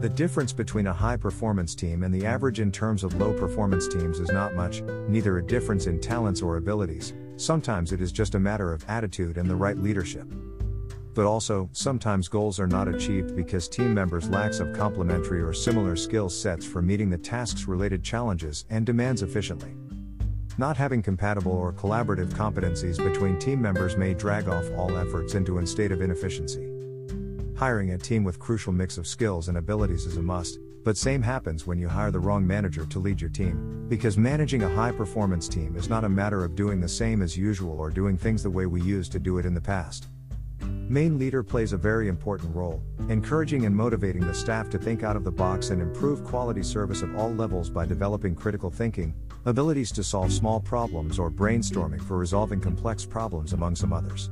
The difference between a high performance team and the average in terms of low performance teams is not much, neither a difference in talents or abilities, sometimes it is just a matter of attitude and the right leadership. But also, sometimes goals are not achieved because team members lacks of complementary or similar skill sets for meeting the tasks related challenges and demands efficiently. Not having compatible or collaborative competencies between team members may drag off all efforts into a state of inefficiency. Hiring a team with crucial mix of skills and abilities is a must, but same happens when you hire the wrong manager to lead your team, because managing a high performance team is not a matter of doing the same as usual or doing things the way we used to do it in the past. Main leader plays a very important role, encouraging and motivating the staff to think out of the box and improve quality service at all levels by developing critical thinking, abilities to solve small problems or brainstorming for resolving complex problems among some others.